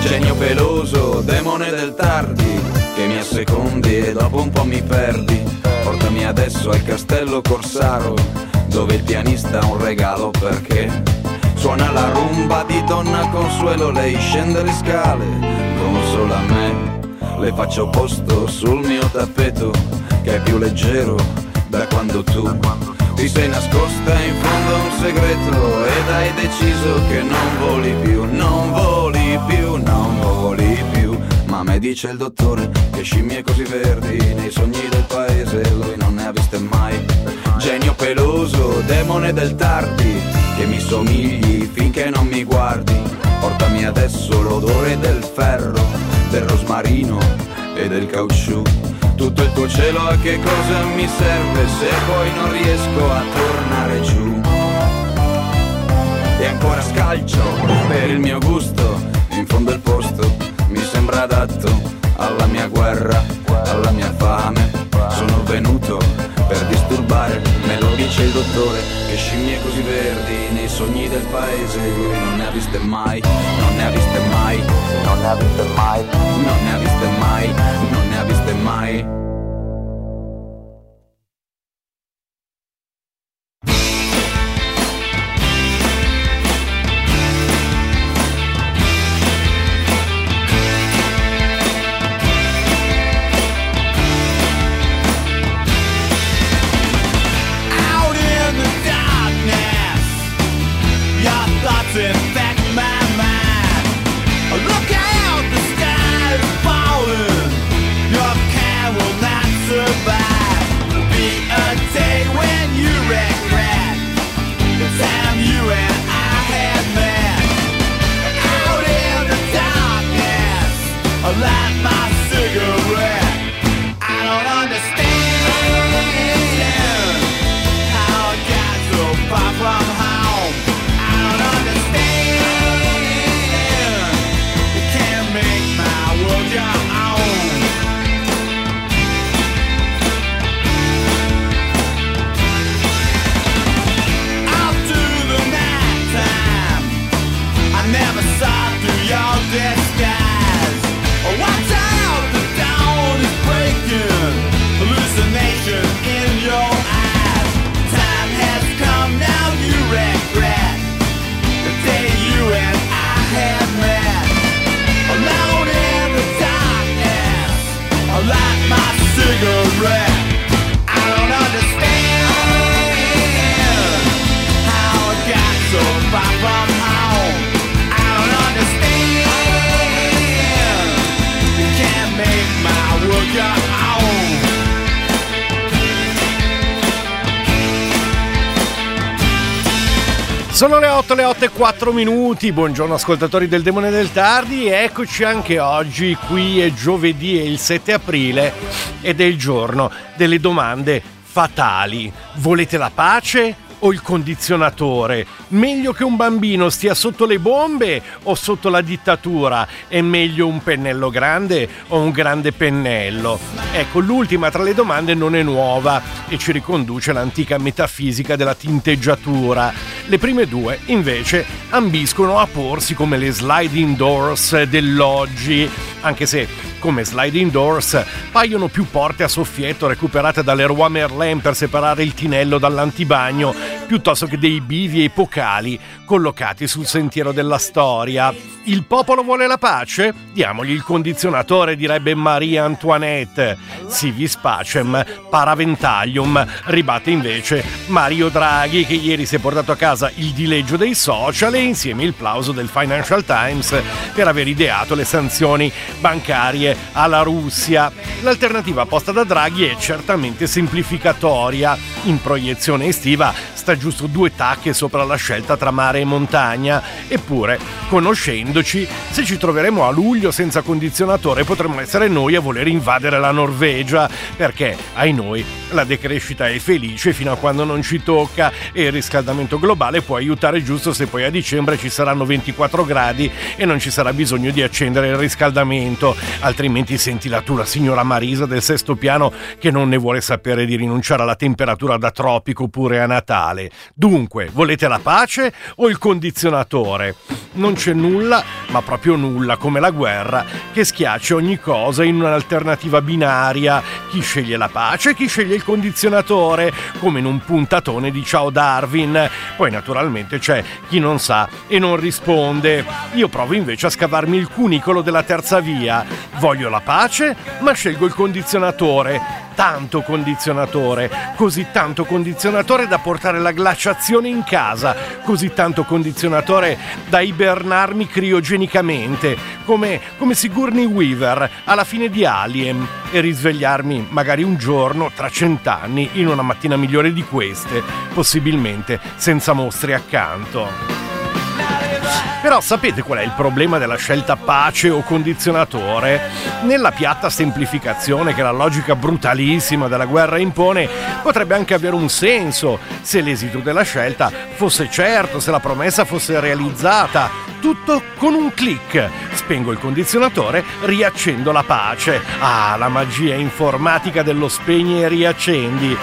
Genio peloso, demone del tardi, che mi assecondi e dopo un po' mi perdi. Portami adesso al castello Corsaro, dove il pianista ha un regalo perché suona la rumba di donna Consuelo, lei scende le scale, consola me. Le faccio posto sul mio tappeto, che è più leggero da quando tu ti sei nascosta in fondo un segreto ed hai deciso che non voli più, non voli più, non voli più. Ma me dice il dottore che scimmie così verdi nei sogni del paese lui non ne ha viste mai. Genio peloso, demone del tardi, che mi somigli finché non mi guardi. Portami adesso l'odore del ferro, del rosmarino e del caucciù tutto il tuo cielo a che cosa mi serve se poi non riesco a tornare giù? E ancora scalcio per il mio gusto, in fondo il posto mi sembra adatto alla mia guerra, alla mia fame. Sono venuto per disturbare, me lo dice il dottore, che scimmie così verdi nei sogni del paese lui non ne ha viste mai, non ne ha viste mai, non ne ha viste mai, non ne ha viste mai, non ne ha viste mai. my 8, le 8 e 4 minuti. Buongiorno ascoltatori del Demone del Tardi. Eccoci anche oggi. Qui è giovedì, è il 7 aprile ed è il giorno delle domande fatali. Volete la pace o il condizionatore? Meglio che un bambino stia sotto le bombe o sotto la dittatura? È meglio un pennello grande o un grande pennello? Ecco, l'ultima tra le domande non è nuova e ci riconduce all'antica metafisica della tinteggiatura. Le prime due, invece, ambiscono a porsi come le sliding doors dell'oggi, anche se come sliding doors paiono più porte a soffietto recuperate dall'Eroi Merlin per separare il tinello dall'antibagno, piuttosto che dei bivi epocali collocati sul sentiero della storia. Il popolo vuole la pace? Diamogli il condizionatore, direbbe Maria Antoinette. Si vis pacem, paraventaglium, ribatte invece Mario Draghi che ieri si è portato a casa il dileggio dei social e insieme il plauso del Financial Times per aver ideato le sanzioni bancarie alla Russia. L'alternativa posta da Draghi è certamente semplificatoria. In proiezione estiva sta giusto due tacche sopra la scelta tra mare e montagna. Eppure, conoscendoci, se ci troveremo a luglio senza condizionatore potremmo essere noi a voler invadere la Norvegia, perché, ai noi, la decrescita è felice fino a quando non ci tocca e il riscaldamento globale può aiutare giusto se poi a dicembre ci saranno 24 gradi e non ci sarà bisogno di accendere il riscaldamento, altrimenti senti la tua signora Marisa del sesto piano che non ne vuole sapere di rinunciare alla temperatura da tropico pure a Natale. Dunque, volete la pace o il condizionatore? Non c'è nulla, ma proprio nulla, come la guerra, che schiaccia ogni cosa in un'alternativa binaria. Chi sceglie la pace, chi sceglie il condizionatore, come in un puntatone di Ciao Darwin. Poi naturalmente c'è chi non sa e non risponde. Io provo invece a scavarmi il cunicolo della terza via. Voglio la pace, ma scelgo il condizionatore tanto condizionatore, così tanto condizionatore da portare la glaciazione in casa, così tanto condizionatore da ibernarmi criogenicamente, come, come Sigourney Weaver alla fine di Alien, e risvegliarmi magari un giorno tra cent'anni in una mattina migliore di queste, possibilmente senza mostri accanto. Però sapete qual è il problema della scelta pace o condizionatore? Nella piatta semplificazione che la logica brutalissima della guerra impone, potrebbe anche avere un senso se l'esito della scelta fosse certo, se la promessa fosse realizzata. Tutto con un clic. Spengo il condizionatore, riaccendo la pace. Ah, la magia informatica dello spegni e riaccendi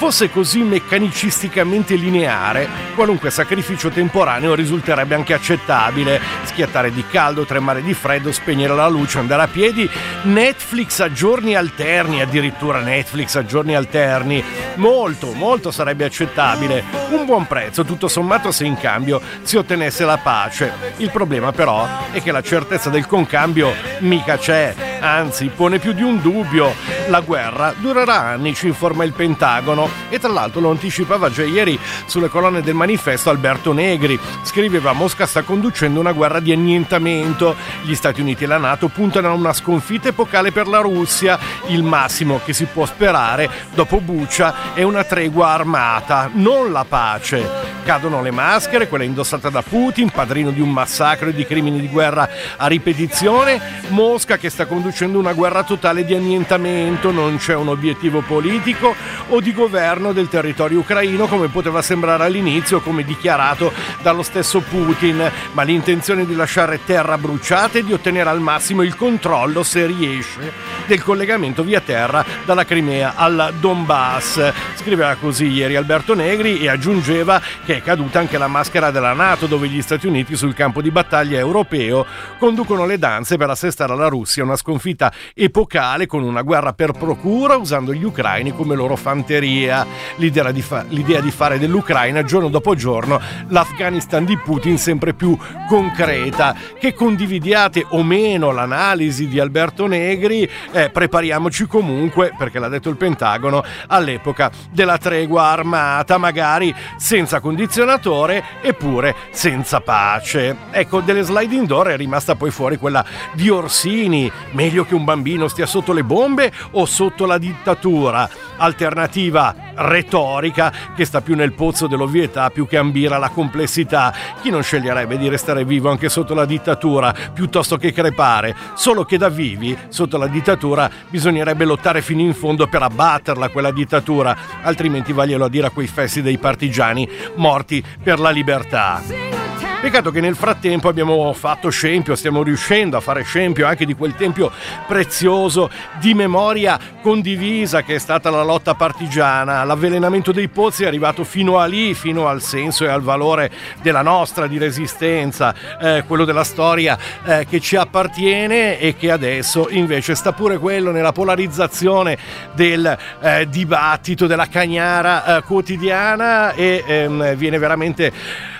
fosse così meccanicisticamente lineare, qualunque sacrificio temporaneo risulterebbe anche accettabile. Schiattare di caldo, tremare di freddo, spegnere la luce, andare a piedi, Netflix a giorni alterni, addirittura Netflix a giorni alterni. Molto, molto sarebbe accettabile. Un buon prezzo, tutto sommato, se in cambio si ottenesse la pace. Il problema però è che la certezza del concambio mica c'è, anzi pone più di un dubbio. La guerra durerà anni, ci informa il Pentagono e tra l'altro lo anticipava già ieri sulle colonne del manifesto Alberto Negri. Scriveva Mosca sta conducendo una guerra di annientamento. Gli Stati Uniti e la Nato puntano a una sconfitta epocale per la Russia. Il massimo che si può sperare dopo Bucia è una tregua armata, non la pace. Cadono le maschere, quella indossata da Putin, padrino di un massacro e di crimini di guerra a ripetizione. Mosca che sta conducendo una guerra totale di annientamento, non c'è un obiettivo politico o di governo del territorio ucraino come poteva sembrare all'inizio, come dichiarato dallo stesso Putin, ma l'intenzione di lasciare terra bruciata e di ottenere al massimo il controllo, se riesce, del collegamento via terra dalla Crimea al Donbass. Scriveva così ieri Alberto Negri e aggiungeva che è caduta anche la maschera della Nato, dove gli Stati Uniti sul campo di battaglia europeo conducono le danze per assestare alla Russia una sconfitta epocale con una guerra per procura usando gli ucraini come loro fanteria. L'idea di, fa- l'idea di fare dell'Ucraina giorno dopo giorno l'Afghanistan di Putin sempre più concreta. Che condividiate o meno l'analisi di Alberto Negri, eh, prepariamoci comunque, perché l'ha detto il Pentagono, all'epoca della tregua armata, magari senza condizionatore eppure senza pace. Ecco, delle sliding door è rimasta poi fuori quella di Orsini, meglio che un bambino stia sotto le bombe o sotto la dittatura. Alternativa retorica che sta più nel pozzo dell'ovvietà più che ambire alla complessità. Chi non sceglierebbe di restare vivo anche sotto la dittatura piuttosto che crepare? Solo che da vivi, sotto la dittatura, bisognerebbe lottare fino in fondo per abbatterla quella dittatura, altrimenti vaglielo a dire a quei fessi dei partigiani morti per la libertà. Peccato che nel frattempo abbiamo fatto scempio, stiamo riuscendo a fare scempio anche di quel tempio prezioso di memoria condivisa che è stata la lotta partigiana. L'avvelenamento dei pozzi è arrivato fino a lì, fino al senso e al valore della nostra di resistenza, eh, quello della storia eh, che ci appartiene e che adesso invece sta pure quello nella polarizzazione del eh, dibattito, della cagnara eh, quotidiana e ehm, viene veramente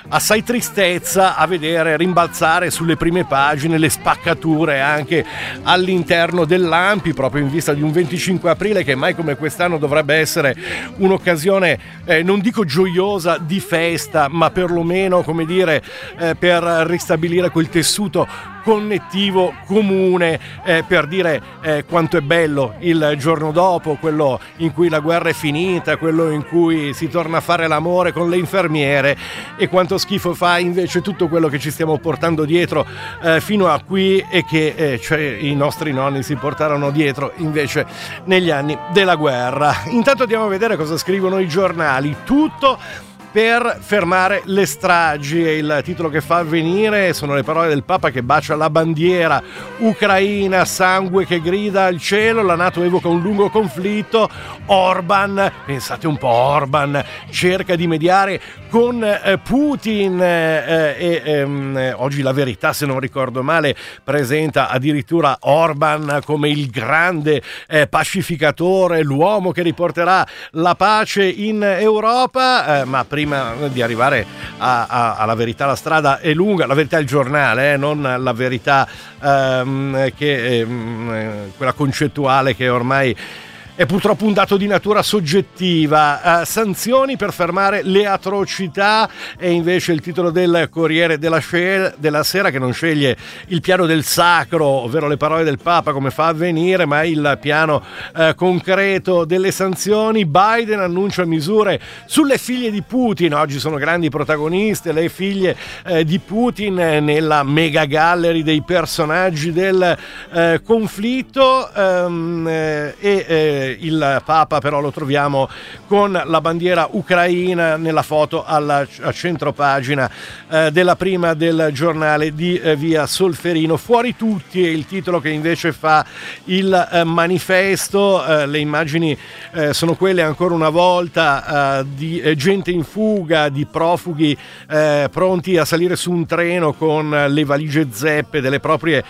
assai tristezza a vedere rimbalzare sulle prime pagine le spaccature anche all'interno dell'Ampi, proprio in vista di un 25 aprile che mai come quest'anno dovrebbe essere un'occasione, eh, non dico gioiosa, di festa, ma perlomeno, come dire, eh, per ristabilire quel tessuto connettivo comune eh, per dire eh, quanto è bello il giorno dopo, quello in cui la guerra è finita, quello in cui si torna a fare l'amore con le infermiere e quanto schifo fa invece tutto quello che ci stiamo portando dietro eh, fino a qui e che eh, cioè, i nostri nonni si portarono dietro invece negli anni della guerra. Intanto andiamo a vedere cosa scrivono i giornali. Tutto per fermare le stragi. E il titolo che fa avvenire sono le parole del Papa che bacia la bandiera ucraina, sangue che grida al cielo. La Nato evoca un lungo conflitto. Orban, pensate un po', Orban cerca di mediare con eh, Putin eh, e ehm, oggi la verità, se non ricordo male, presenta addirittura Orban come il grande eh, pacificatore, l'uomo che riporterà la pace in Europa, eh, ma prima prima di arrivare a, a, alla verità la strada è lunga, la verità è il giornale, eh, non la verità ehm, che, ehm, quella concettuale che ormai è purtroppo un dato di natura soggettiva. Uh, sanzioni per fermare le atrocità è invece il titolo del Corriere della, Sce- della, Sera che non sceglie il piano del sacro, ovvero le parole del Papa come fa avvenire, ma il piano uh, concreto delle sanzioni. Biden annuncia misure sulle figlie di Putin, oggi sono grandi protagoniste, le figlie uh, di Putin nella mega gallery dei personaggi del conflitto um, e il Papa però lo troviamo con la bandiera ucraina nella foto alla, a centro pagina eh, della prima del giornale di eh, via Solferino. Fuori tutti è il titolo che invece fa il eh, manifesto, eh, le immagini eh, sono quelle ancora una volta di gente in fuga, di profughi pronti a salire su un treno con le valigie zeppe delle proprie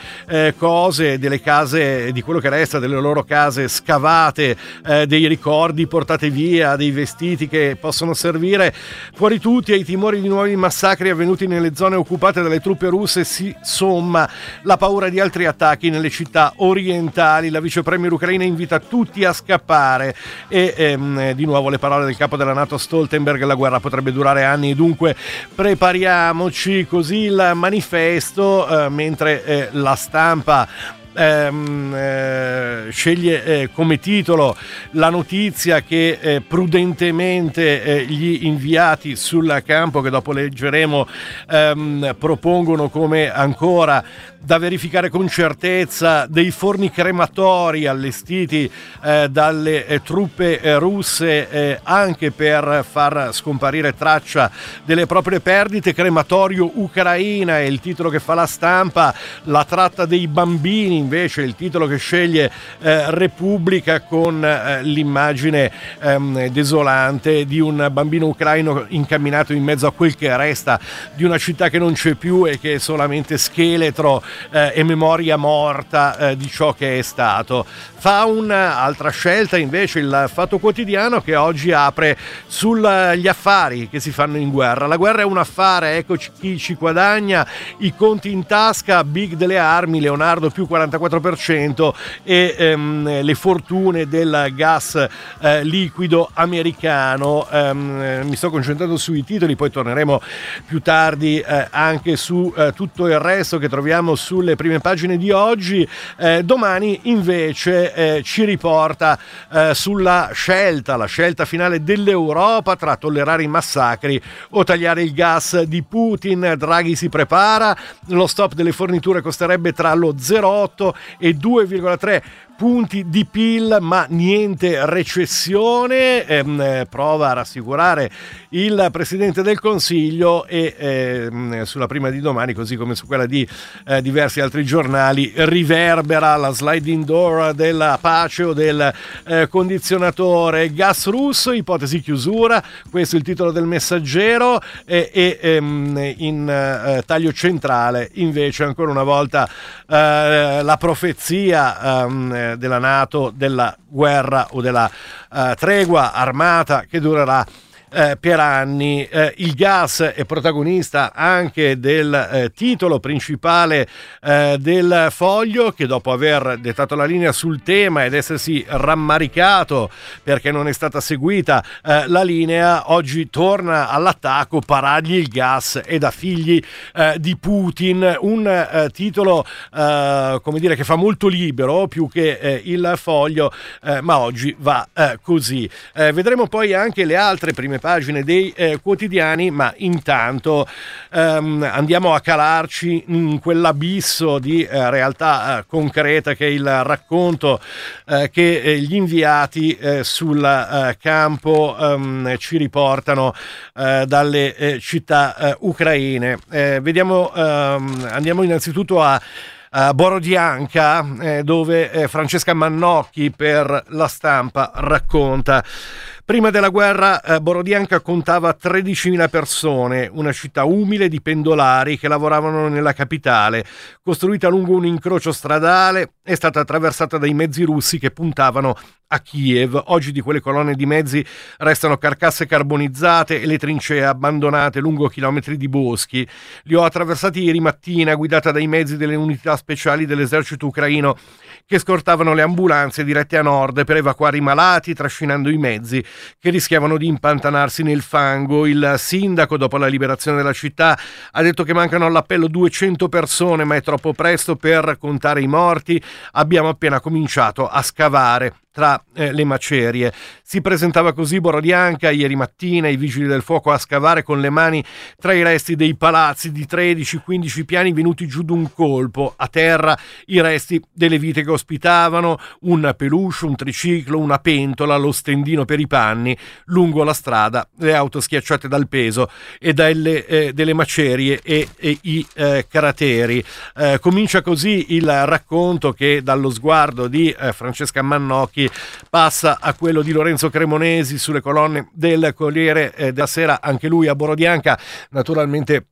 cose, delle case, di quello che resta delle loro case scavate eh, dei ricordi portate via, dei vestiti che possono servire. Fuori tutti ai timori di nuovi massacri avvenuti nelle zone occupate dalle truppe russe si somma la paura di altri attacchi nelle città orientali. La vice premier ucraina invita tutti a scappare e ehm, di nuovo le parole del capo della Nato Stoltenberg, la guerra potrebbe durare anni, dunque prepariamoci così il manifesto eh, mentre eh, la stampa ehm, eh, sceglie eh, come titolo la notizia che eh, prudentemente eh, gli inviati sul campo, che dopo leggeremo, ehm, propongono come ancora da verificare con certezza dei forni crematori allestiti eh, dalle eh, truppe russe anche per far scomparire traccia delle proprie perdite. Crematorio Ucraina è il titolo che fa la stampa, la tratta dei bambini invece il titolo che sceglie eh, Repubblica con eh, l'immagine ehm, desolante di un bambino ucraino incamminato in mezzo a quel che resta di una città che non c'è più e che è solamente scheletro eh, e memoria morta eh, di ciò che è stato. Fa un'altra scelta invece il Fatto Quotidiano che oggi apre sugli affari che si fanno in guerra. La guerra è un affare, ecco chi ci guadagna, i conti in tasca, big delle armi, Leonardo più 44% e ehm, le fortune del gas eh, liquido americano. Um, mi sto concentrando sui titoli, poi torneremo più tardi eh, anche su eh, tutto il resto che troviamo sulle prime pagine di oggi. Eh, domani invece eh, ci riporta eh, sulla scelta, la scelta finale dell'Europa tra tollerare i massacri o tagliare il gas di Putin. Draghi si prepara, lo stop delle forniture costerebbe tra lo 0,8 e 2,3 punti di PIL ma niente recessione, ehm, prova a rassicurare il Presidente del Consiglio e ehm, sulla prima di domani, così come su quella di eh, diversi altri giornali, riverbera la sliding door della pace o del eh, condizionatore. Gas russo, ipotesi chiusura, questo è il titolo del messaggero e, e ehm, in eh, taglio centrale invece ancora una volta eh, la profezia della Nato, della guerra o della uh, tregua armata che durerà eh, per anni. Eh, il gas è protagonista anche del eh, titolo principale eh, del foglio che dopo aver dettato la linea sul tema ed essersi rammaricato perché non è stata seguita eh, la linea, oggi torna all'attacco, paragli il gas e da figli di Putin, un titolo come dire che fa molto libero più che il foglio, ma oggi va così. vedremo poi anche le altre prime pagine dei quotidiani, ma intanto ehm, andiamo a calarci in quell'abisso di eh, realtà eh, concreta che è il racconto eh, che eh, gli inviati eh, sul eh, campo ehm, ci riportano dalle città ucraine. vediamo, ehm, andiamo innanzitutto a uh, Borodianca, eh, dove eh, Francesca Mannocchi per la stampa racconta. Prima della guerra eh, Borodianca contava 13.000 persone, una città umile di pendolari che lavoravano nella capitale, costruita lungo un incrocio stradale, è stata attraversata dai mezzi russi che puntavano a Kiev. Oggi di quelle colonne di mezzi restano carcasse carbonizzate e le trincee abbandonate lungo chilometri di boschi. Li ho attraversati ieri mattina guidata dai mezzi delle unità speciali dell'esercito ucraino che scortavano le ambulanze dirette a nord per evacuare i malati, trascinando i mezzi che rischiavano di impantanarsi nel fango. Il sindaco, dopo la liberazione della città, ha detto che mancano all'appello 200 persone, ma è troppo presto per contare i morti. Abbiamo appena cominciato a scavare tra eh, le macerie. Si presentava così Borodianca ieri mattina, i vigili del fuoco a scavare con le mani tra i resti dei palazzi di 13-15 piani venuti giù d'un colpo, a terra i resti delle vite che ospitavano, un peluche, un triciclo, una pentola, lo stendino per i panni, lungo la strada, le auto schiacciate dal peso e dalle eh, delle macerie e, e i eh, crateri. Eh, comincia così il racconto che dallo sguardo di eh, Francesca Mannocchi Bianchi passa a quello di Lorenzo Cremonesi sulle colonne del Corriere eh, della Sera, anche lui a Borodianca, naturalmente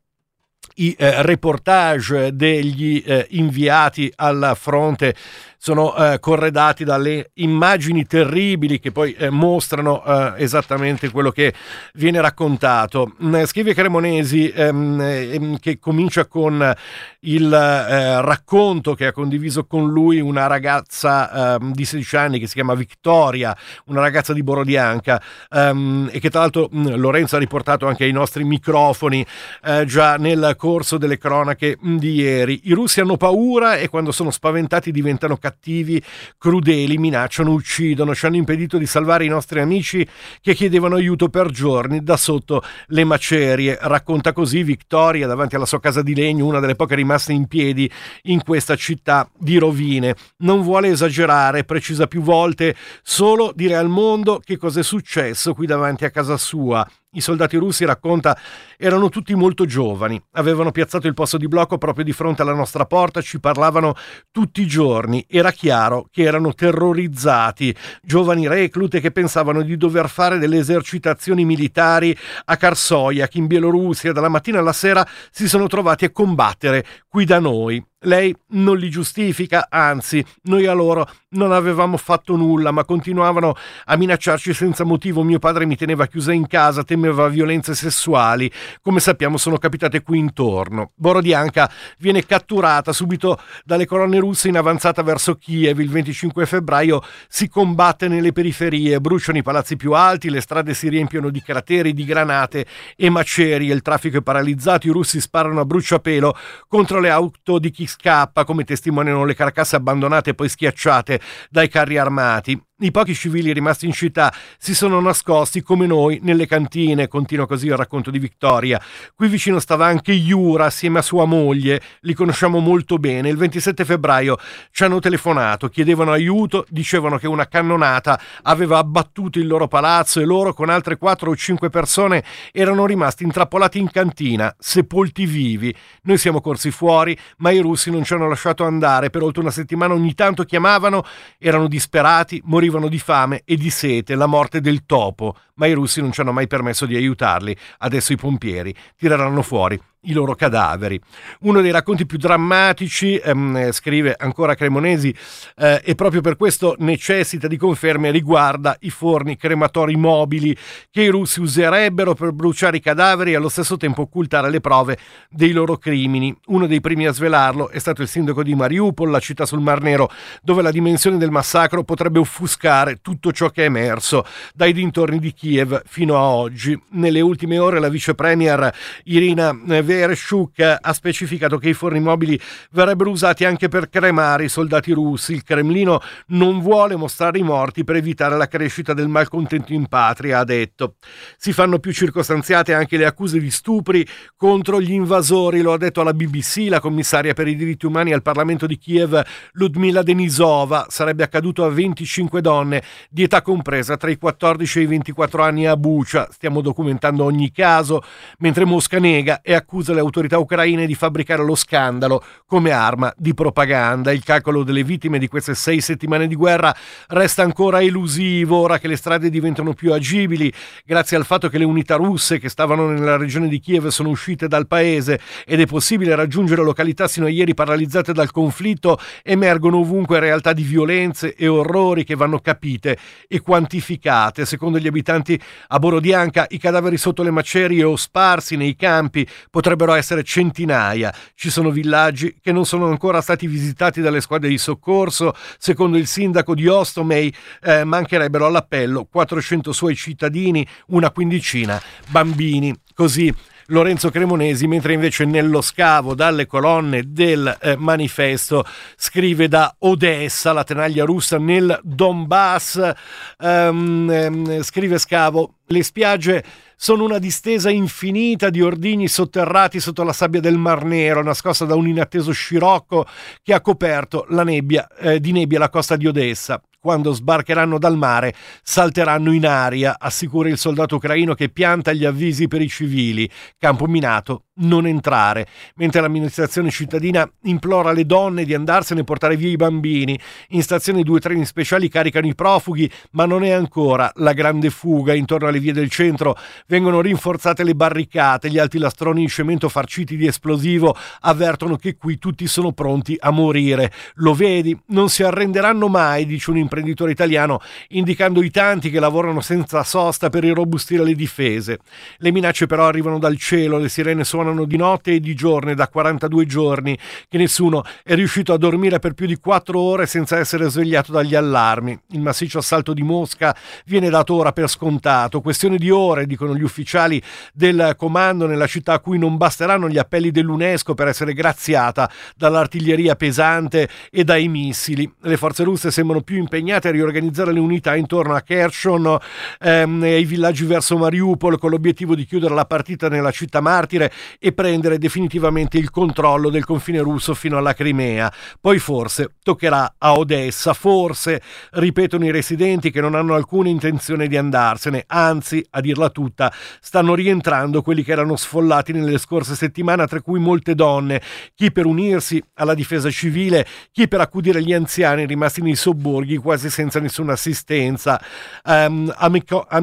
i eh, reportage degli eh, inviati al fronte sono eh, corredati dalle immagini terribili che poi eh, mostrano eh, esattamente quello che viene raccontato. Mm, scrive Cremonesi ehm, ehm, che comincia con il eh, racconto che ha condiviso con lui una ragazza ehm, di 16 anni che si chiama Vittoria, una ragazza di Borodianca ehm, e che tra l'altro mh, mm, Lorenzo ha riportato anche ai nostri microfoni eh, già nel corso delle cronache mh, di ieri. I russi hanno paura e quando sono spaventati diventano cattivi cattivi, crudeli, minacciano, uccidono, ci hanno impedito di salvare i nostri amici che chiedevano aiuto per giorni da sotto le macerie. Racconta così Vittoria davanti alla sua casa di legno, una delle poche rimaste in piedi in questa città di rovine. Non vuole esagerare, precisa più volte solo dire al mondo che cosa è successo qui davanti a casa sua. I soldati russi, racconta, erano tutti molto giovani, avevano piazzato il posto di blocco proprio di fronte alla nostra porta, ci parlavano tutti i giorni, era chiaro che erano terrorizzati, giovani reclute che pensavano di dover fare delle esercitazioni militari a Karsoyak in Bielorussia, dalla mattina alla sera si sono trovati a combattere qui da noi. Lei non li giustifica, anzi, noi a loro non avevamo fatto nulla, ma continuavano a minacciarci senza motivo. Mio padre mi teneva chiusa in casa, temeva violenze sessuali. Come sappiamo, sono capitate qui intorno. Borodianka viene catturata subito dalle colonne russe in avanzata verso Kiev. Il 25 febbraio si combatte nelle periferie, bruciano i palazzi più alti, le strade si riempiono di crateri, di granate e macerie. Il traffico è paralizzato, i russi sparano a bruciapelo contro le auto di chi scappa, come testimoniano le carcasse abbandonate e poi schiacciate dai carri armati. I pochi civili rimasti in città si sono nascosti come noi nelle cantine, continua così il racconto di Vittoria. Qui vicino stava anche Yura assieme a sua moglie, li conosciamo molto bene. Il 27 febbraio ci hanno telefonato, chiedevano aiuto, dicevano che una cannonata aveva abbattuto il loro palazzo e loro con altre 4 o 5 persone erano rimasti intrappolati in cantina, sepolti vivi. Noi siamo corsi fuori, ma i russi non ci hanno lasciato andare. Per oltre una settimana ogni tanto chiamavano, erano disperati, morivano morivano di fame e di sete, la morte del topo, ma i russi non ci hanno mai permesso di aiutarli. Adesso i pompieri tireranno fuori i loro cadaveri. Uno dei racconti più drammatici, ehm, scrive ancora Cremonesi, eh, e proprio per questo necessita di conferme, riguarda i forni crematori mobili che i russi userebbero per bruciare i cadaveri e allo stesso tempo occultare le prove dei loro crimini. Uno dei primi a svelarlo è stato il sindaco di Mariupol, la città sul Mar Nero, dove la dimensione del massacro potrebbe offuscare tutto ciò che è emerso dai dintorni di Kiev fino a oggi. Nelle ultime ore la vice premier Irina Vereshchuk ha specificato che i forni mobili verrebbero usati anche per cremare i soldati russi. Il Cremlino non vuole mostrare i morti per evitare la crescita del malcontento in patria, ha detto. Si fanno più circostanziate anche le accuse di stupri contro gli invasori, lo ha detto alla BBC la commissaria per i diritti umani al Parlamento di Kiev, Ludmila Denisova. Sarebbe accaduto a 25 donne di età compresa tra i 14 e i 24 anni a Bucia. Stiamo documentando ogni caso, mentre Mosca nega e accusa le autorità ucraine di fabbricare lo scandalo come arma di propaganda. Il calcolo delle vittime di queste sei settimane di guerra resta ancora elusivo ora che le strade diventano più agibili grazie al fatto che le unità russe che stavano nella regione di Kiev sono uscite dal paese ed è possibile raggiungere località sino a ieri paralizzate dal conflitto, emergono ovunque realtà di violenze e orrori che vanno capite e quantificate. Secondo gli abitanti a Borodianka i cadaveri sotto le macerie o sparsi nei campi potrebbero essere centinaia. Ci sono villaggi che non sono ancora stati visitati dalle squadre di soccorso. Secondo il sindaco di Ostomei eh, mancherebbero all'appello 400 suoi cittadini, una quindicina bambini. Così Lorenzo Cremonesi, mentre invece nello scavo dalle colonne del eh, manifesto scrive da Odessa, la tenaglia russa nel Donbass, um, um, scrive scavo, le spiagge sono una distesa infinita di ordigni sotterrati sotto la sabbia del Mar Nero, nascosta da un inatteso scirocco che ha coperto la nebbia, eh, di nebbia la costa di Odessa quando sbarcheranno dal mare salteranno in aria, assicura il soldato ucraino che pianta gli avvisi per i civili. Campo minato, non entrare, mentre l'amministrazione cittadina implora le donne di andarsene e portare via i bambini. In stazione due treni speciali caricano i profughi, ma non è ancora la grande fuga. Intorno alle vie del centro vengono rinforzate le barricate, gli alti lastroni in cemento farciti di esplosivo avvertono che qui tutti sono pronti a morire. Lo vedi? Non si arrenderanno mai, dice un imprenditore italiano, indicando i tanti che lavorano senza sosta per irrobustire le difese. Le minacce però arrivano dal cielo, le sirene suonano di notte e di giorno da 42 giorni che nessuno è riuscito a dormire per più di 4 ore senza essere svegliato dagli allarmi. Il massiccio assalto di Mosca viene dato ora per scontato, questione di ore, dicono gli ufficiali del comando nella città a cui non basteranno gli appelli dell'UNESCO per essere graziata dall'artiglieria pesante e dai missili. Le forze russe sembrano più impegnate a riorganizzare le unità intorno a Kherson ehm, e ai villaggi verso Mariupol con l'obiettivo di chiudere la partita nella città martire e prendere definitivamente il controllo del confine russo fino alla Crimea. Poi forse toccherà a Odessa, forse, ripetono i residenti che non hanno alcuna intenzione di andarsene, anzi, a dirla tutta, stanno rientrando quelli che erano sfollati nelle scorse settimane, tra cui molte donne, chi per unirsi alla difesa civile, chi per accudire gli anziani rimasti nei sobborghi quasi senza nessuna assistenza. Um, a, Miko- a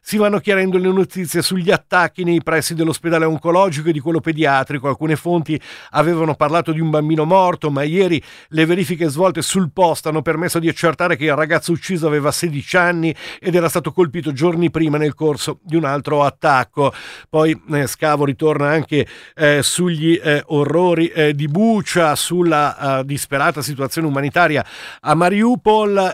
si vanno chiarendo le notizie sugli attacchi nei pressi dell'ospedale oncologico oncologico e di quello pediatrico. Alcune fonti avevano parlato di un bambino morto, ma ieri le verifiche svolte sul posto hanno permesso di accertare che il ragazzo ucciso aveva 16 anni ed era stato colpito giorni prima nel corso di un altro attacco. Poi eh, Scavo ritorna anche eh, sugli eh, orrori eh, di Bucia, sulla eh, disperata situazione umanitaria a Mariupol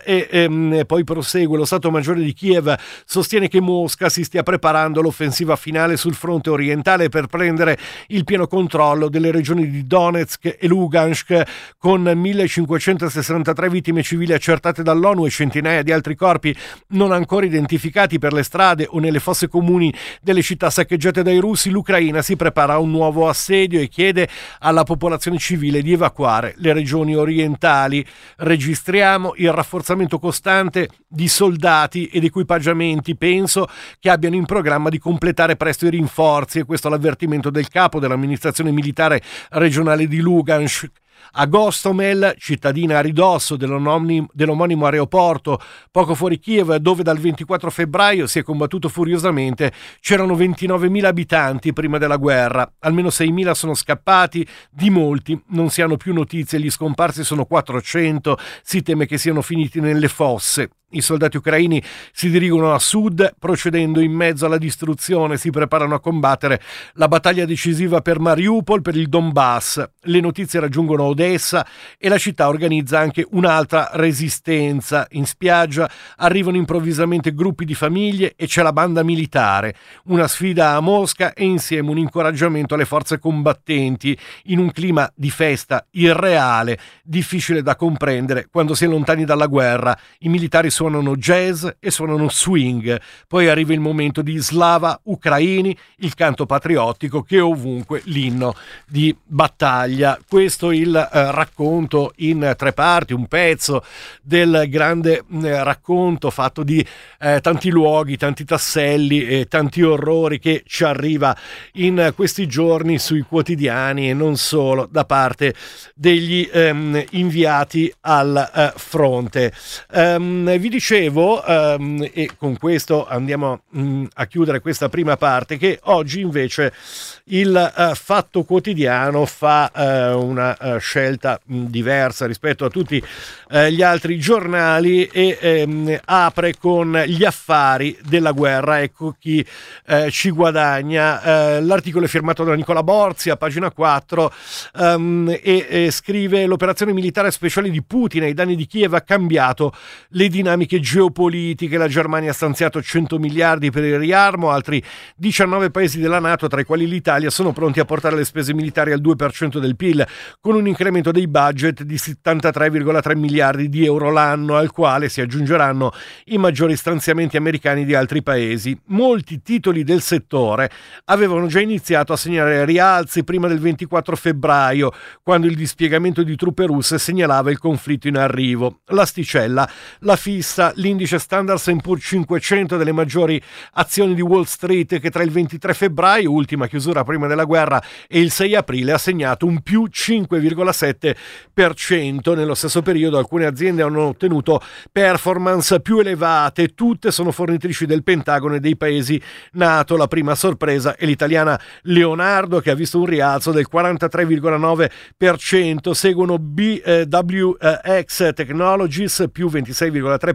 e ehm, poi prosegue. Lo Stato Maggiore di Kiev sostiene che Mosca si stia preparando l'offensiva finale sul fronte orientale per prendere il pieno controllo delle regioni di Donetsk e Lugansk con 1563 vittime civili accertate dall'ONU e centinaia di altri corpi non ancora identificati per le strade o nelle fosse comuni delle città saccheggiate dai russi, l'Ucraina si prepara a un nuovo assedio e chiede alla popolazione civile di evacuare le regioni orientali. Registriamo il rafforzamento costante di soldati ed equipaggiamenti, penso che abbiano in programma di completare presto i rinforzi e questo la l'avvertimento del capo dell'amministrazione militare regionale di Lugansk A Gostomel, cittadina a ridosso dell'omonimo, aeroporto poco fuori Kiev, dove dal 24 febbraio si è combattuto furiosamente, c'erano 29.000 abitanti prima della guerra. Almeno 6.000 sono scappati, di molti non si hanno più notizie, gli scomparsi sono 400, si teme che siano finiti nelle fosse. I soldati ucraini si dirigono a sud, procedendo in mezzo alla distruzione, si preparano a combattere la battaglia decisiva per Mariupol, per il Donbass. Le notizie raggiungono Odessa e la città organizza anche un'altra resistenza. In spiaggia arrivano improvvisamente gruppi di famiglie e c'è la banda militare. Una sfida a Mosca e insieme un incoraggiamento alle forze combattenti in un clima di festa irreale, difficile da comprendere quando si è lontani dalla guerra. I militari sono suonano jazz e suonano swing. Poi arriva il momento di Slava Ucraini, il canto patriottico che è ovunque l'inno di battaglia. Questo è il eh, racconto in tre parti, un pezzo del grande eh, racconto fatto di eh, tanti luoghi, tanti tasselli e tanti orrori che ci arriva in questi giorni sui quotidiani e non solo da parte degli ehm, inviati al eh, fronte. Um, vi dicevo, um, e con questo andiamo um, a chiudere questa prima parte, che oggi invece il uh, Fatto Quotidiano fa uh, una uh, scelta mh, diversa rispetto a tutti gli altri giornali e um, apre con gli affari della guerra. Ecco chi ci guadagna. l'articolo è firmato da Nicola Borzi a pagina 4 e, e scrive l'operazione militare speciale di Putin ai danni di Kiev ha cambiato le dinamiche geopolitiche. La Germania ha stanziato 100 miliardi per il riarmo, altri 19 paesi della Nato, tra i quali l'Italia, Italia sono pronti a portare le spese militari al 2% del PIL, con un incremento dei budget di 73,3 miliardi di euro l'anno, al quale si aggiungeranno i maggiori stanziamenti americani di altri paesi. Molti titoli del settore avevano già iniziato a segnare rialzi prima del 24 febbraio, quando il dispiegamento di truppe russe segnalava il conflitto in arrivo. L'asticella la fissa l'indice Standard Poor's 500 delle maggiori azioni di Wall Street che tra il 23 febbraio, ultima chiusura prima della guerra e il 6 aprile ha segnato un più 5,7%. Nello stesso periodo alcune aziende hanno ottenuto performance più elevate, tutte sono fornitrici del Pentagono e dei paesi NATO. La prima sorpresa è l'italiana Leonardo che ha visto un rialzo del 43,9%, seguono BWX Technologies più 26,3%,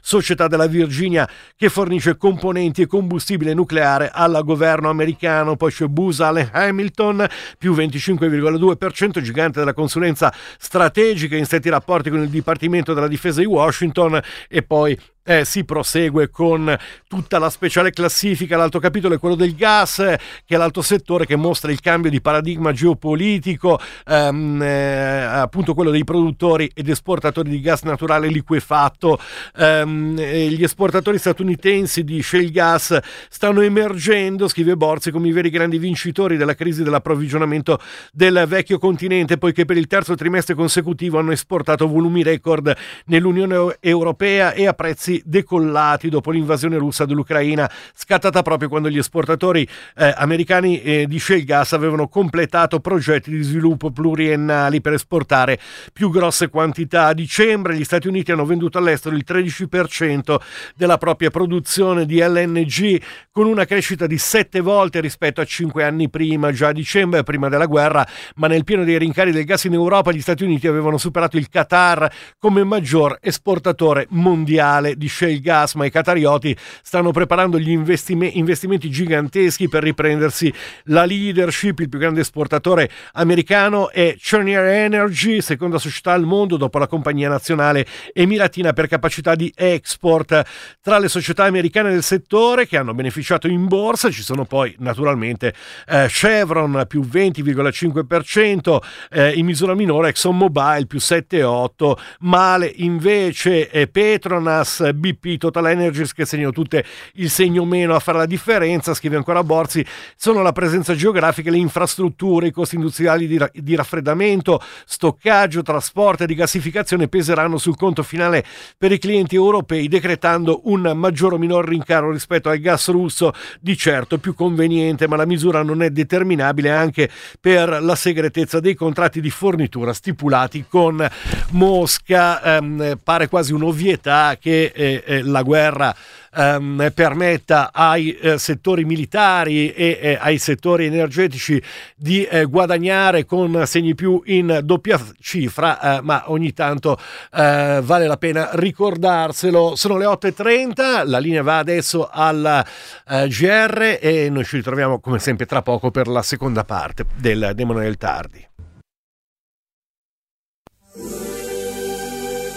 società della Virginia che fornisce componenti e combustibile nucleare al governo americano. Poi c'è Booz Allen Hamilton più 25,2%, gigante della consulenza strategica in stretti rapporti con il Dipartimento della Difesa di Washington. E poi eh, si prosegue con tutta la speciale classifica. L'altro capitolo è quello del gas, che è l'altro settore che mostra il cambio di paradigma geopolitico, ehm, eh, appunto quello dei produttori ed esportatori di gas naturale liquefatto. Ehm, gli esportatori statunitensi di shale gas stanno emergendo, scrive Borzi, come i veri grandi vincitori della crisi dell'approvvigionamento del vecchio continente, poiché per il terzo trimestre consecutivo hanno esportato volumi record nell'Unione Europea e a prezzi decollati dopo l'invasione russa dell'Ucraina, scattata proprio quando gli esportatori eh, americani eh, di shale gas avevano completato progetti di sviluppo pluriennali per esportare più grosse quantità. A dicembre gli Stati Uniti hanno venduto all'estero il 13% della propria produzione di LNG con una crescita di 7 volte rispetto a 5 anni prima, già a dicembre, prima della guerra, ma nel pieno dei rincari del gas in Europa gli Stati Uniti avevano superato il Qatar come maggior esportatore mondiale di di shale gas, ma i catarioti stanno preparando gli investime- investimenti giganteschi per riprendersi la leadership. Il più grande esportatore americano è Cheniere Energy, seconda società al mondo dopo la compagnia nazionale emiratina per capacità di export. Tra le società americane del settore che hanno beneficiato in borsa ci sono poi naturalmente eh, Chevron più 20,5%, eh, in misura minore ExxonMobil più 7,8%, male invece Petronas BP Total Energies che segnano tutte il segno meno a fare la differenza, scrive ancora Borzi, sono la presenza geografica, le infrastrutture, i costi industriali di, di raffreddamento, stoccaggio, trasporto e rigassificazione peseranno sul conto finale per i clienti europei decretando un maggior o minor rincaro rispetto al gas russo, di certo più conveniente, ma la misura non è determinabile anche per la segretezza dei contratti di fornitura stipulati con Mosca. Eh, pare quasi un'ovvietà che eh, eh, la guerra ehm, permetta ai eh, settori militari e eh, ai settori energetici di eh, guadagnare con segni più in doppia cifra, eh, ma ogni tanto eh, vale la pena ricordarselo. Sono le 8.30, la linea va adesso al eh, GR e noi ci ritroviamo come sempre tra poco per la seconda parte del Demone del Tardi.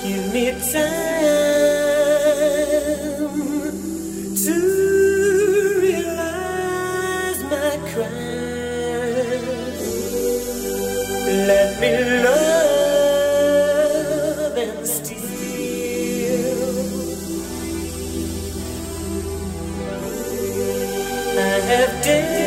Give me time. Me love and steal. I have danced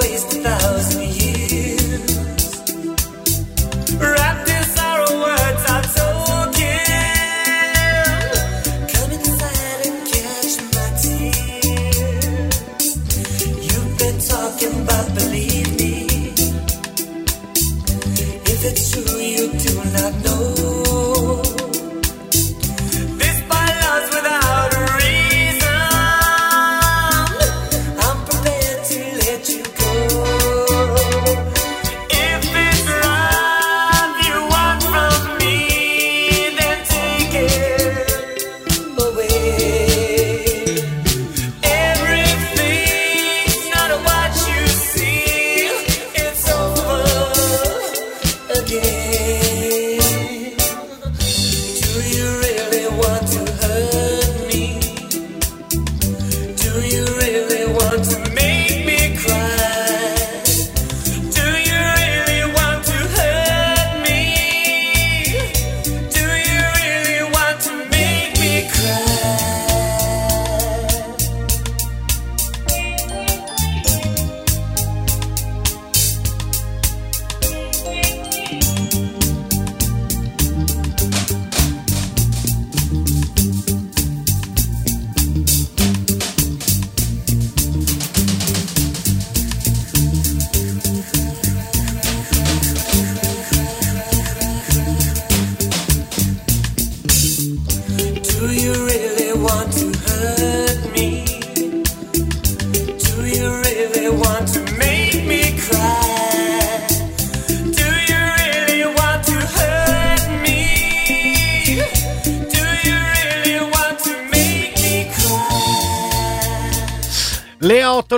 waste the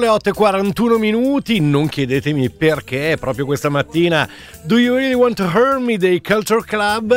le 8.41 minuti, non chiedetemi perché, proprio questa mattina Do You Really Want to Hurt Me dei Culture Club?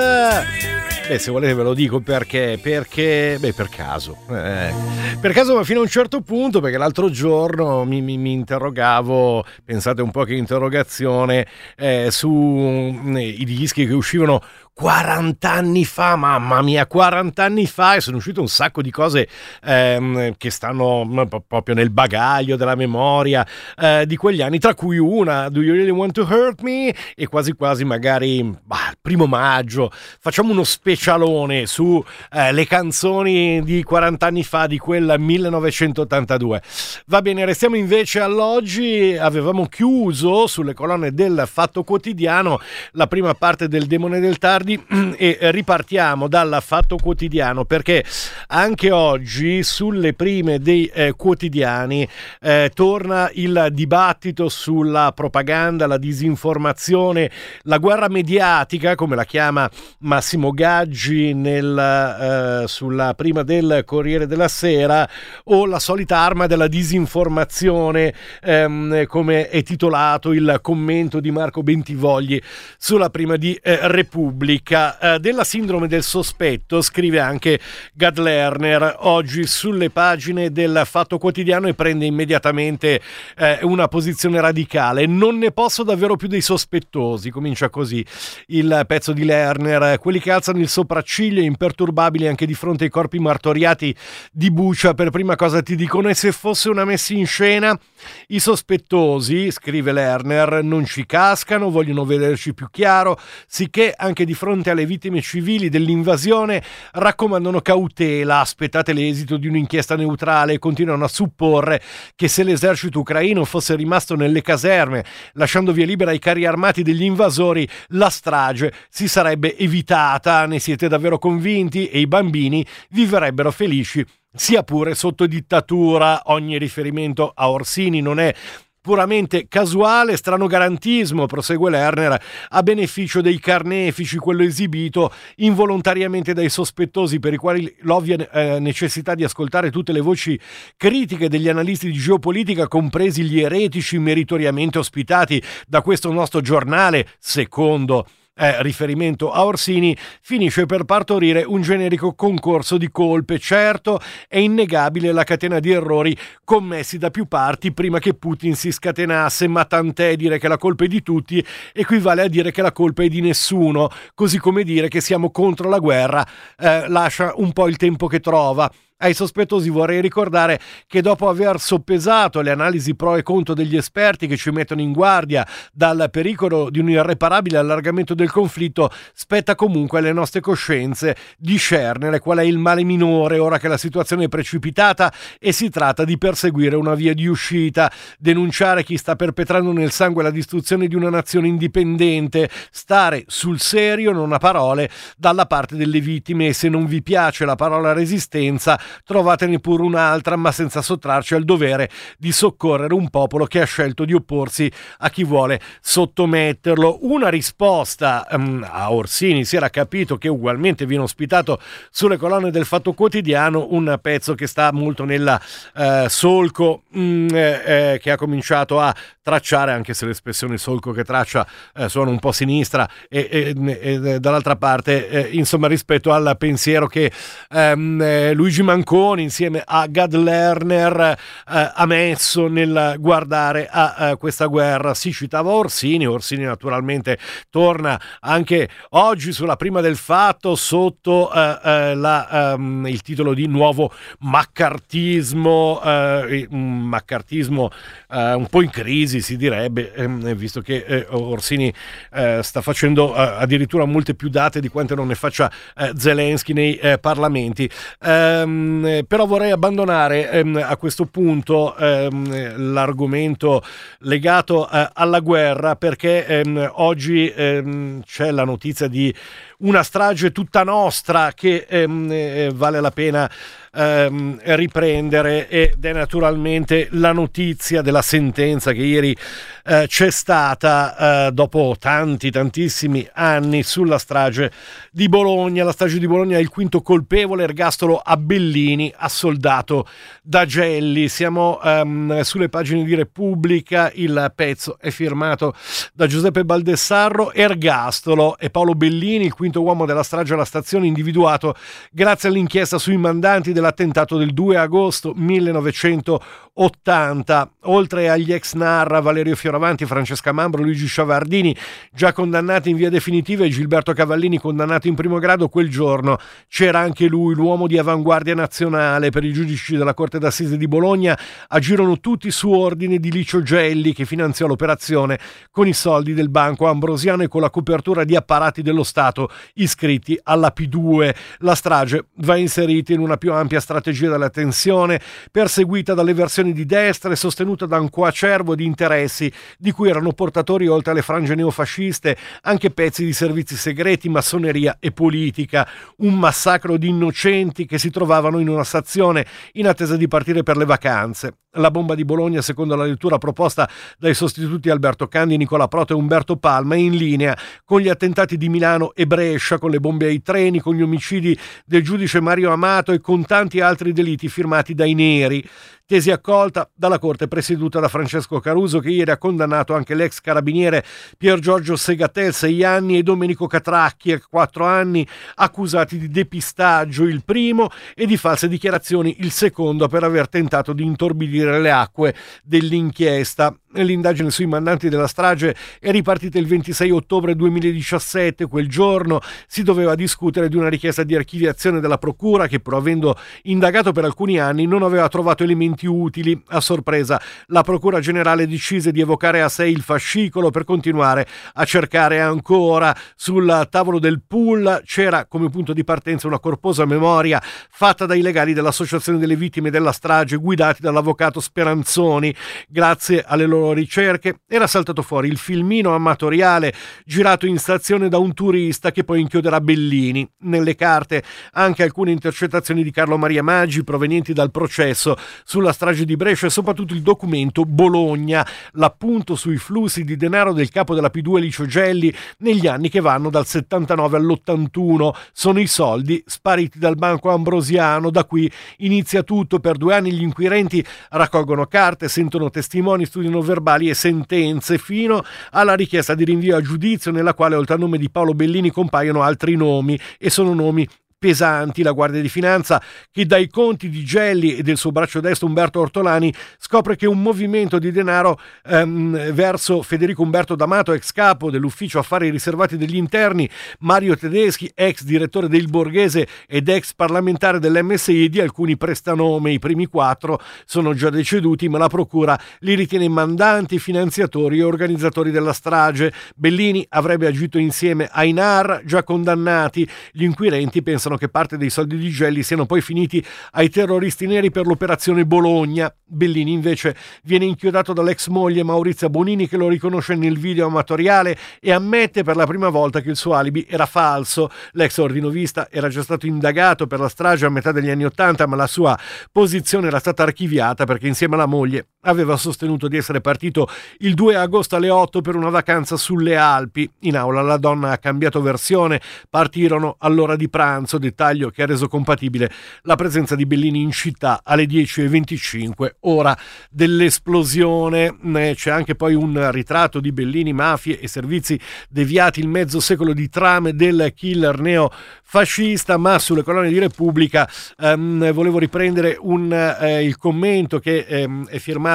Beh, se volete ve lo dico perché, perché, beh, per caso. Eh, per caso, ma fino a un certo punto, perché l'altro giorno mi, mi, mi interrogavo, pensate un po' che interrogazione, eh, sui mm, dischi che uscivano 40 anni fa, mamma mia, 40 anni fa e sono uscite un sacco di cose ehm, che stanno proprio nel bagaglio della memoria eh, di quegli anni, tra cui una, Do You Really Want to Hurt Me? E quasi quasi magari, bah, il primo maggio, facciamo uno specialone su eh, le canzoni di 40 anni fa, di quel 1982. Va bene, restiamo invece all'oggi, avevamo chiuso sulle colonne del Fatto Quotidiano la prima parte del Demone del Tardi tardi e ripartiamo dal fatto quotidiano perché anche oggi sulle prime dei eh, quotidiani eh, torna il dibattito sulla propaganda, la disinformazione, la guerra mediatica, come la chiama Massimo Gaggi nel, eh, sulla prima del Corriere della Sera, o la solita arma della disinformazione, ehm, come è titolato il commento di Marco Bentivogli sulla prima di eh, Repubblica. Repubblica eh, della sindrome del sospetto scrive anche Gad Lerner oggi sulle pagine del Fatto Quotidiano e prende immediatamente eh, una posizione radicale. Non ne posso davvero più dei sospettosi, comincia così il pezzo di Lerner, quelli che alzano il sopracciglio imperturbabili anche di fronte ai corpi martoriati di Bucia, per prima cosa ti dicono e se fosse una messa in scena? I sospettosi, scrive Lerner, non ci cascano, vogliono vederci più chiaro, sicché anche di fronte alle vittime civili dell'invasione raccomandano cautela, aspettate l'esito di un'inchiesta neutrale e continuano a supporre che se l'esercito ucraino fosse rimasto nelle caserme, lasciando via libera ai carri armati degli invasori, la strage si sarebbe evitata. Ne siete davvero convinti? E i bambini vivrebbero felici sia pure sotto dittatura. Ogni riferimento a Orsini non è puramente casuale, strano garantismo, prosegue Lerner, a beneficio dei carnefici, quello esibito involontariamente dai sospettosi per i quali l'ovvia eh, necessità di ascoltare tutte le voci critiche degli analisti di geopolitica, compresi gli eretici meritoriamente ospitati da questo nostro giornale, secondo eh, riferimento a Orsini, finisce per partorire un generico concorso di colpe. Certo, è innegabile la catena di errori commessi da più parti prima che Putin si scatenasse, ma tant'è dire che la colpa è di tutti equivale a dire che la colpa è di nessuno, così come dire che siamo contro la guerra eh, lascia un po' il tempo che trova. Ai sospettosi vorrei ricordare che dopo aver soppesato le analisi pro e contro degli esperti che ci mettono in guardia dal pericolo di un irreparabile allargamento del conflitto, spetta comunque alle nostre coscienze discernere qual è il male minore ora che la situazione è precipitata e si tratta di perseguire una via di uscita, denunciare chi sta perpetrando nel sangue la distruzione di una nazione indipendente, stare sul serio, non a parole, dalla parte delle vittime. E se non vi piace la parola resistenza, trovatene pure un'altra, ma senza sottrarci al dovere di soccorrere un popolo che ha scelto di opporsi a chi vuole sottometterlo. Una risposta um, a Orsini si era capito che ugualmente viene ospitato sulle colonne del Fatto Quotidiano un pezzo che sta molto nella uh, solco um, eh, che ha cominciato a tracciare, anche se l'espressione solco che traccia eh, suona un po' sinistra e, e, e dall'altra parte, eh, insomma, rispetto al pensiero che ehm, eh, Luigi Manzoni Anconi insieme a Gad Lerner eh, ha messo nel guardare a eh, questa guerra. Si citava Orsini, Orsini naturalmente torna anche oggi sulla prima del fatto sotto eh, eh la, um, il titolo di nuovo maccartismo, eh, un maccartismo un po' in crisi si direbbe, ehm, visto che Orsini sta facendo addirittura molte più date di quante non ne faccia Zelensky nei parlamenti. Um, Ehm, però vorrei abbandonare ehm, a questo punto ehm, l'argomento legato eh, alla guerra perché ehm, oggi ehm, c'è la notizia di una strage tutta nostra che ehm, eh, vale la pena ehm, riprendere ed è naturalmente la notizia della sentenza che ieri eh, c'è stata eh, dopo tanti, tantissimi anni sulla strage di Bologna. La strage di Bologna è il quinto colpevole, ergastolo a Bellini, assoldato da Gelli. Siamo ehm, sulle pagine di Repubblica, il pezzo è firmato da Giuseppe Baldessarro, ergastolo e Paolo Bellini, il quinto uomo della strage alla stazione, individuato grazie all'inchiesta sui mandanti della dell'attentato del 2 agosto 1980. Oltre agli ex Narra, Valerio Fioravanti, Francesca Mambro, Luigi Sciavardini, già condannati in via definitiva, e Gilberto Cavallini, condannato in primo grado, quel giorno c'era anche lui, l'uomo di avanguardia nazionale. Per i giudici della Corte d'Assise di Bologna agirono tutti su ordine di Licio Gelli, che finanziò l'operazione con i soldi del Banco Ambrosiano e con la copertura di apparati dello Stato iscritti alla P2. La strage va inserita in una più ampia strategia della tensione, perseguita dalle versioni di destra e sostenuta da un coacervo di interessi di cui erano portatori oltre alle frange neofasciste anche pezzi di servizi segreti, massoneria e politica. Un massacro di innocenti che si trovavano in una stazione in attesa di partire per le vacanze. La bomba di Bologna, secondo la lettura proposta dai sostituti Alberto Candi, Nicola Proto e Umberto Palma, è in linea con gli attentati di Milano e Brescia, con le bombe ai treni, con gli omicidi del giudice Mario Amato e con tanti altri delitti firmati dai neri tesi accolta dalla Corte presieduta da Francesco Caruso che ieri ha condannato anche l'ex carabiniere Pier Giorgio Segatel 6 anni e Domenico Catracchi 4 anni accusati di depistaggio il primo e di false dichiarazioni il secondo per aver tentato di intorbidire le acque dell'inchiesta. L'indagine sui mandanti della strage è ripartita il 26 ottobre 2017. Quel giorno si doveva discutere di una richiesta di archiviazione della Procura che, pur avendo indagato per alcuni anni, non aveva trovato elementi utili. A sorpresa, la Procura Generale decise di evocare a sé il fascicolo per continuare a cercare ancora. Sul tavolo del pool c'era come punto di partenza una corposa memoria fatta dai legali dell'Associazione delle Vittime della Strage, guidati dall'avvocato Speranzoni. Grazie alle loro ricerche, era saltato fuori il filmino amatoriale girato in stazione da un turista che poi inchioderà Bellini. Nelle carte anche alcune intercettazioni di Carlo Maria Maggi provenienti dal processo sulla strage di Brescia e soprattutto il documento Bologna, l'appunto sui flussi di denaro del capo della P2 Licio Gelli negli anni che vanno dal 79 all'81. Sono i soldi spariti dal banco ambrosiano. Da qui inizia tutto. Per due anni gli inquirenti raccolgono carte, sentono testimoni, studiano verbali e sentenze fino alla richiesta di rinvio a giudizio nella quale oltre al nome di Paolo Bellini compaiono altri nomi e sono nomi pesanti. La Guardia di Finanza, che dai conti di Gelli e del suo braccio destro Umberto Ortolani, scopre che un movimento di denaro ehm, verso Federico Umberto D'Amato, ex capo dell'ufficio affari riservati degli interni, Mario Tedeschi, ex direttore del Borghese ed ex parlamentare dell'MSI, di alcuni prestanome. I primi quattro sono già deceduti, ma la procura li ritiene mandanti, finanziatori e organizzatori della strage. Bellini avrebbe agito insieme ai NAR, già condannati. Gli inquirenti pensano pensano che parte dei soldi di Gelli siano poi finiti ai terroristi neri per l'operazione Bologna. Bellini invece viene inchiodato dall'ex moglie Maurizia Bonini che lo riconosce nel video amatoriale e ammette per la prima volta che il suo alibi era falso. L'ex ordinovista era già stato indagato per la strage a metà degli anni Ottanta ma la sua posizione era stata archiviata perché insieme alla moglie aveva sostenuto di essere partito il 2 agosto alle 8 per una vacanza sulle Alpi. In aula la donna ha cambiato versione, partirono all'ora di pranzo, dettaglio che ha reso compatibile la presenza di Bellini in città alle 10.25, ora dell'esplosione. C'è anche poi un ritratto di Bellini, mafie e servizi deviati il mezzo secolo di trame del killer neofascista, ma sulle colonne di Repubblica ehm, volevo riprendere un, eh, il commento che ehm, è firmato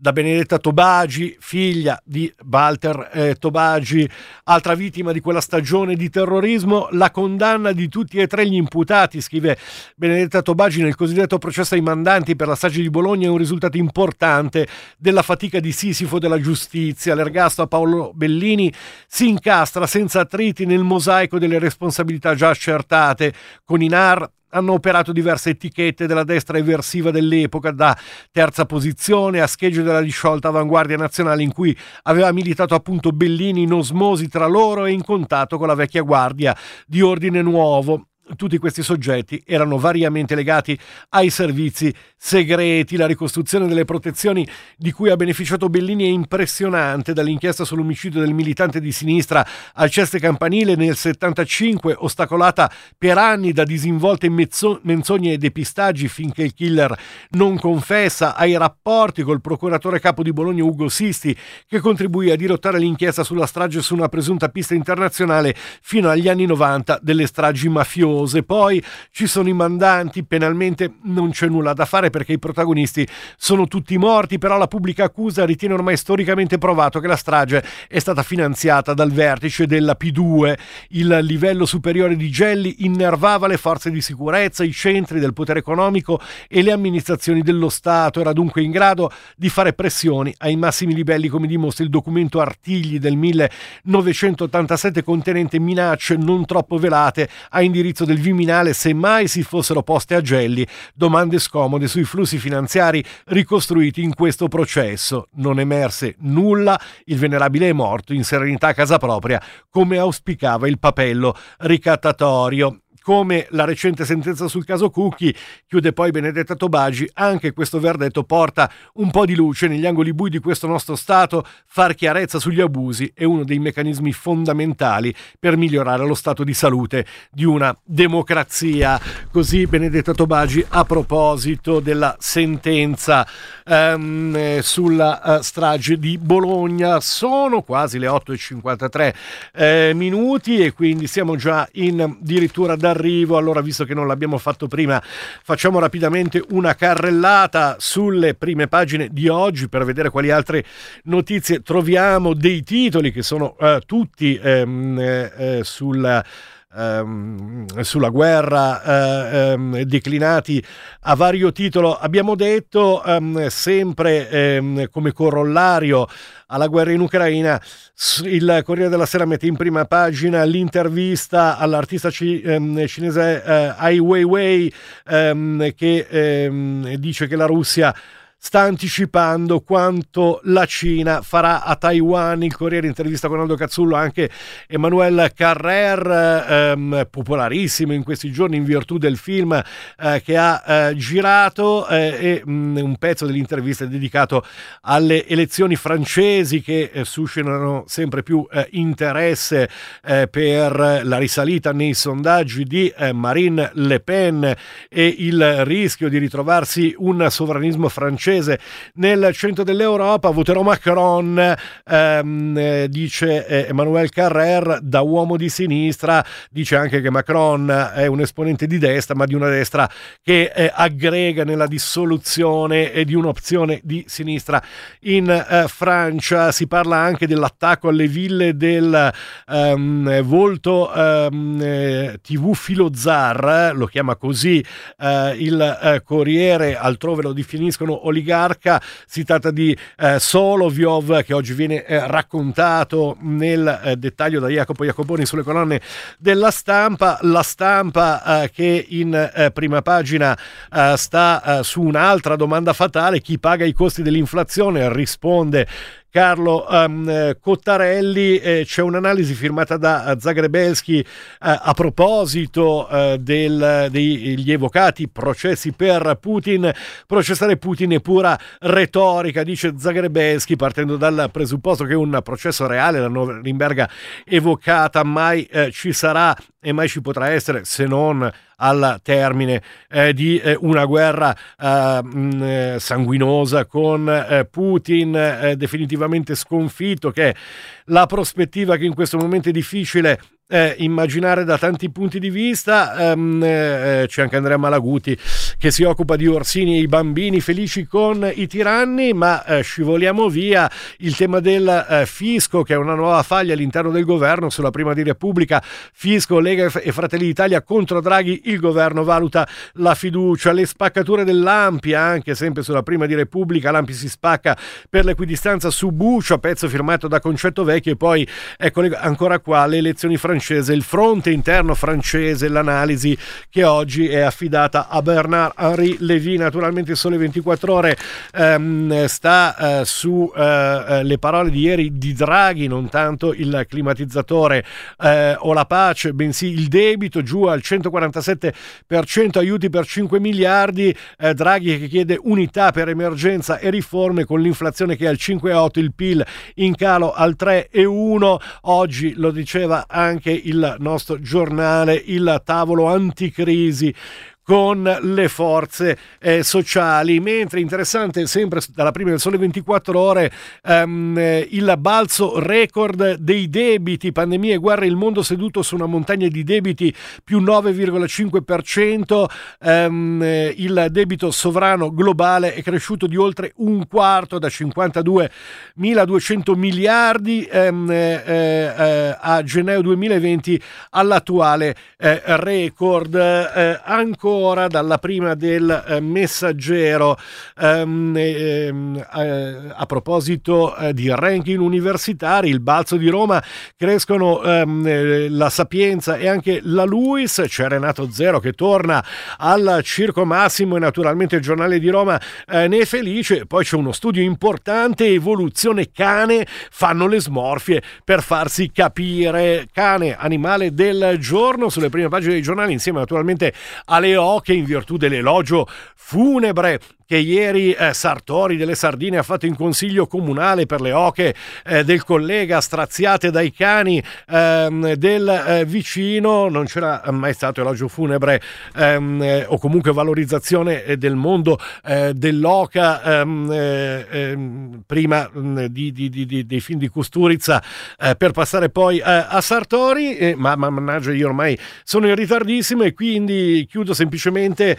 da Benedetta Tobagi, figlia di Walter eh, Tobagi, altra vittima di quella stagione di terrorismo, la condanna di tutti e tre gli imputati, scrive Benedetta Tobagi nel cosiddetto processo ai mandanti per la strage di Bologna è un risultato importante della fatica di Sisifo della giustizia. L'ergastolo a Paolo Bellini si incastra senza attriti nel mosaico delle responsabilità già accertate con i NAR hanno operato diverse etichette della destra eversiva dell'epoca, da terza posizione a schegge della disciolta avanguardia nazionale in cui aveva militato appunto Bellini in osmosi tra loro e in contatto con la vecchia guardia di ordine nuovo tutti questi soggetti erano variamente legati ai servizi segreti. La ricostruzione delle protezioni di cui ha beneficiato Bellini è impressionante, dall'inchiesta sull'omicidio del militante di sinistra al Ceste Campanile nel 75, ostacolata per anni da disinvolte mezzo- menzogne e depistaggi finché il killer non confessa, ai rapporti col procuratore capo di Bologna Ugo Sisti, che contribuì a dirottare l'inchiesta sulla strage su una presunta pista internazionale fino agli anni 90 delle stragi mafiose cose. Poi ci sono i mandanti, penalmente non c'è nulla da fare perché i protagonisti sono tutti morti, però la pubblica accusa ritiene ormai storicamente provato che la strage è stata finanziata dal vertice della P2. Il livello superiore di Gelli innervava le forze di sicurezza, i centri del potere economico e le amministrazioni dello Stato. Era dunque in grado di fare pressioni ai massimi livelli, come dimostra il documento Artigli del 1987 contenente minacce non troppo velate a indirizzo del Viminale se mai si fossero poste a Gelli domande scomode sui flussi finanziari ricostruiti in questo processo. Non emerse nulla, il venerabile è morto in serenità a casa propria, come auspicava il papello ricattatorio come la recente sentenza sul caso Cucchi, chiude poi Benedetta Tobagi, anche questo verdetto porta un po' di luce negli angoli bui di questo nostro Stato, far chiarezza sugli abusi è uno dei meccanismi fondamentali per migliorare lo stato di salute di una democrazia. Così Benedetta Tobagi a proposito della sentenza ehm, sulla uh, strage di Bologna. Sono quasi le 8.53 eh, minuti e quindi siamo già in addirittura da d'arrivo. Allora, visto che non l'abbiamo fatto prima, facciamo rapidamente una carrellata sulle prime pagine di oggi per vedere quali altre notizie troviamo. Dei titoli che sono uh, tutti ehm, eh, eh, sul ehm, sulla guerra eh, ehm, declinati a vario titolo. Abbiamo detto ehm, sempre ehm, come corollario alla guerra in Ucraina, il Corriere della Sera mette in prima pagina l'intervista all'artista ci, ehm, cinese eh, Ai Weiwei ehm, che dice che la Russia sta anticipando quanto la Cina farà a Taiwan. Il Corriere intervista con Aldo Cazzullo anche Emmanuel Carrer, ehm, popolarissimo in questi giorni in virtù del film eh, che ha eh, girato eh, e mh, mm, un pezzo dell'intervista è dedicato alle elezioni francesi che eh, suscitano sempre più eh, interesse eh, per la risalita nei sondaggi di Marine Le Pen e il rischio di ritrovarsi un sovranismo francese francese. Nel centro dell'Europa, voterò Macron, ehm, dice eh, Emmanuel Carrer, da uomo di sinistra, dice anche che Macron è un esponente di destra, ma di una destra che eh, aggrega nella dissoluzione e di un'opzione di sinistra. In eh, Francia. Si parla anche dell'attacco alle ville del ehm, volto ehm, eh, TV Filozar, lo chiama così eh, il Corriere, altrove lo definiscono oligarca oligarca, si tratta di eh, Soloviov che oggi viene eh, raccontato nel eh, dettaglio da Jacopo Jacoboni sulle colonne della stampa, la stampa eh, che in eh, prima pagina eh, sta su un'altra domanda fatale, chi paga i costi dell'inflazione? Risponde Carlo um, Cottarelli. Eh, c'è un'analisi firmata da Zagrebelski eh, a proposito eh, degli evocati processi per Putin. Processare Putin è pura retorica, dice Zagrebelski, partendo dal presupposto che un processo reale, la Norimberga evocata, mai eh, ci sarà e mai ci potrà essere se non al termine eh, di eh, una guerra eh, eh, sanguinosa con eh, Putin eh, definitivamente sconfitto, che la prospettiva che in questo momento è difficile eh, immaginare da tanti punti di vista. Um, eh, c'è anche Andrea Malaguti che si occupa di Orsini e i bambini felici con i tiranni, ma eh, scivoliamo via il tema del eh, fisco, che è una nuova faglia all'interno del governo sulla prima di Repubblica. Fisco, Lega e Fratelli d'Italia contro Draghi, il governo valuta la fiducia, le spaccature dell'Ampi, anche sempre sulla prima di Repubblica. L'Ampi si spacca per l'equidistanza su Buccio, pezzo firmato da Concetto Vecchio, e poi eccole ancora qua le elezioni francesi francese, il fronte interno francese, l'analisi che oggi è affidata a Bernard-Henri Lévy. Naturalmente Sole 24 Ore ehm, sta eh, su eh, eh, le parole di ieri di Draghi, non tanto il climatizzatore eh, o la pace, bensì il debito giù al 147% aiuti per 5 miliardi. Eh, Draghi che chiede unità per emergenza e riforme con l'inflazione che è al 5,8, il PIL in calo al 3,1. Oggi lo diceva anche il nostro giornale, il tavolo anticrisi con le forze eh, sociali. Mentre interessante, sempre dalla prima del Sole 24 Ore, ehm, il balzo record dei debiti, pandemia e guerra, il mondo seduto su una montagna di debiti più 9,5%, ehm, il debito sovrano globale è cresciuto di oltre un quarto da 52.200 miliardi ehm, eh, eh, a gennaio 2020 all'attuale eh, record. Eh, ancora ancora dalla prima del eh, messaggero. Ehm, ehm, eh, a proposito eh, di ranking universitari il balzo di Roma crescono ehm, eh, la Sapienza e anche la Luis c'è Renato Zero che torna al Circo Massimo e naturalmente il giornale di Roma eh, ne è felice. Poi c'è uno studio importante evoluzione cane fanno le smorfie per farsi capire. Cane animale del giorno sulle prime pagine dei giornali insieme naturalmente alle oche in virtù dell'elogio funebre che ieri eh, Sartori delle Sardine ha fatto in consiglio comunale per le oche eh, del collega straziate dai cani ehm, del eh, vicino, non c'era mai stato elogio funebre ehm, eh, o comunque valorizzazione eh, del mondo eh, dell'oca ehm, ehm prima mm, di, di, di, dei film di Custurizza per passare poi a Sartori, ma, ma mannaggia io ormai sono in ritardissimo e quindi chiudo semplicemente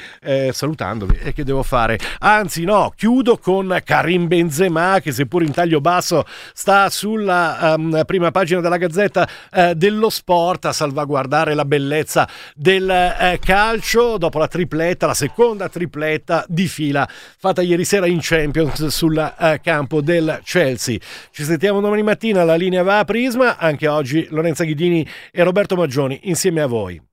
salutandovi e che devo fare? Anzi, no, chiudo con Karim Benzema che seppur in taglio basso sta sulla um, prima pagina della Gazzetta uh, dello Sport a salvaguardare la bellezza del uh, calcio dopo la tripletta, la seconda tripletta di fila fatta ieri sera in Champions sul uh, campo del Chelsea. Ci sentiamo domani mattina, la linea va a Prisma, anche oggi Lorenza Ghidini e Roberto Maggioni insieme a voi.